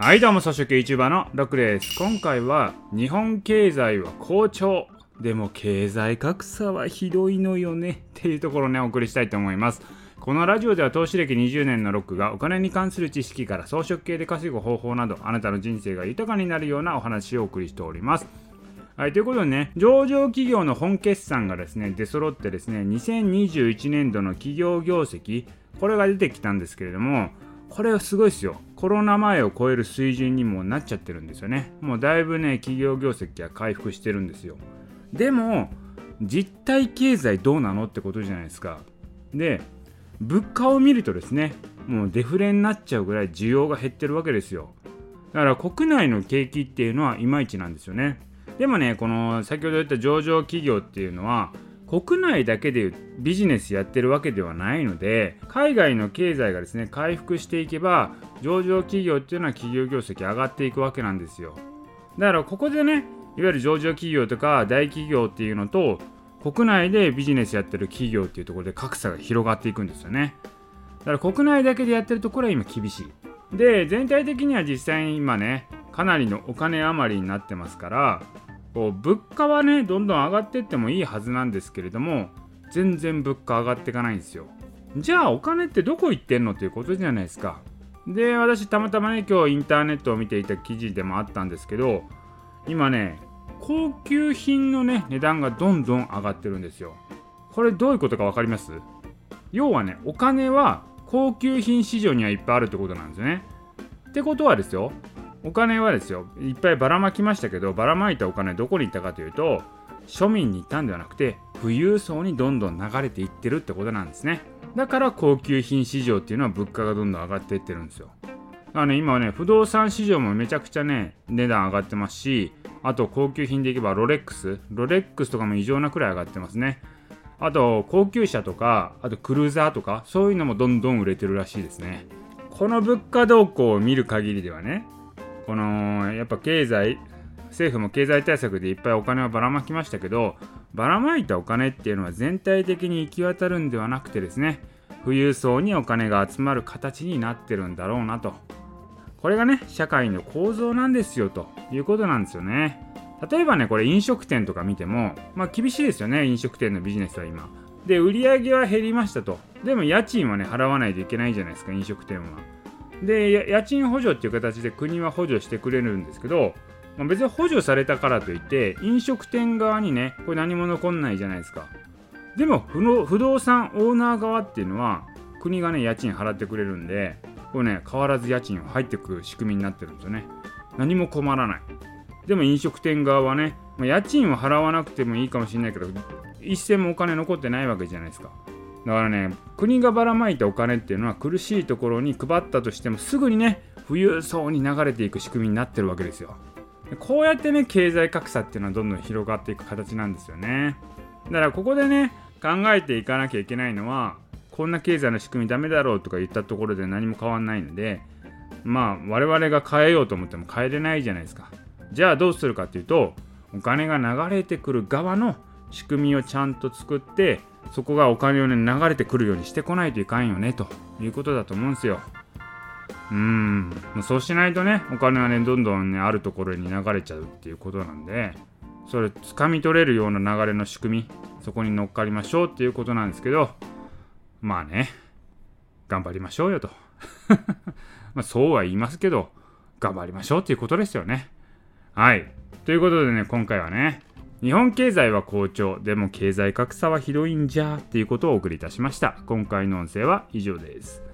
はいどうも草食 YouTuber のロックです。今回は日本経済は好調でも経済格差はひどいのよねっていうところをねお送りしたいと思います。このラジオでは投資歴20年のロックがお金に関する知識から装飾系で稼ぐ方法などあなたの人生が豊かになるようなお話をお送りしております。はい、ということでね、上場企業の本決算がですね、出揃ってですね、2021年度の企業業績、これが出てきたんですけれども、これはすごいですよ。コロナ前を超える水準にもなっちゃってるんですよね。もうだいぶね、企業業績は回復してるんですよ。でも、実体経済どうなのってことじゃないですか。で、物価を見るとですね、もうデフレになっちゃうぐらい需要が減ってるわけですよ。だから国内の景気っていうのはいまいちなんですよね。でもね、この先ほど言った上場企業っていうのは、国内だけでビジネスやってるわけではないので海外の経済がですね回復していけば上場企業っていうのは企業業績上がっていくわけなんですよ。だからここでねいわゆる上場企業とか大企業っていうのと国内でビジネスやってる企業っていうところで格差が広がっていくんですよね。だから国内だけでやってるところは今厳しい。で全体的には実際に今ねかなりのお金余りになってますからこう物価はねどんどん上がっていってもいいはずなんですけれども全然物価上がっていかないんですよ。じゃあお金ってどこ行ってんのっていうことじゃないですか。で私たまたまね今日インターネットを見ていた記事でもあったんですけど今ね高級品のね値段がどんどん上がってるんですよ。これどういうことか分かります？要はねお金は高級品市場にはいっぱいあるってことなんですよね。ってことはですよお金はですよいっぱいばらまきましたけどばらまいたお金どこに行ったかというと庶民に行ったんではなくて富裕層にどんどん流れていってるってことなんですね。だから高級品市場っていうのは物価がどんどん上がっていってるんですよ。だからね今はね不動産市場もめちゃくちゃね値段上がってますしあと高級品でいけばロレックスロレックスとかも異常なくらい上がってますね。あと高級車とかあとクルーザーとかそういうのもどんどん売れてるらしいですね。この物価動向を見る限りではねこのやっぱ経済政府も経済対策でいっぱいお金をばらまきましたけどばらまいたお金っていうのは全体的に行き渡るんではなくてですね富裕層にお金が集まる形になってるんだろうなと。これがね社会の構造なんですよということなんですよね。例えばねこれ飲食店とか見てもまあ厳しいですよね飲食店のビジネスは今。で売り上げは減りましたと。でも家賃はね払わないといけないじゃないですか飲食店は。で家賃補助っていう形で国は補助してくれるんですけど、まあ、別に補助されたからといって飲食店側にねこれ何も残んないじゃないですか。でも不動産オーナー側っていうのは国がね家賃払ってくれるんでこれね変わらず家賃入ってくる仕組みになってるんですよね。何も困らない。でも飲食店側はね、まあ、家賃を払わなくてもいいかもしれないけど一銭もお金残ってないわけじゃないですか。だからね国がばらまいたお金っていうのは苦しいところに配ったとしてもすぐにね富裕層に流れていく仕組みになってるわけですよ。こうやってね経済格差っていうのはどんどん広がっていく形なんですよね。だからここでね考えていかなきゃいけないのはこんな経済の仕組みダメだろうとか言ったところで何も変わんないのでまあ我々が変えようと思っても変えれないじゃないですか。じゃあどうするかっていうとお金が流れてくる側の仕組みをちゃんと作ってそこがお金をね流れてくるようにしてこないといかんよねということだと思うんですよ。うん。そうしないとねお金はねどんどんねあるところに流れちゃうっていうことなんでそれ掴み取れるような流れの仕組みそこに乗っかりましょうっていうことなんですけどまあね頑張りましょうよと。まあそうは言いますけど頑張りましょうっていうことですよね。はい。ということでね今回はね日本経済は好調でも経済格差はひどいんじゃっていうことをお送りいたしました。今回の音声は以上です。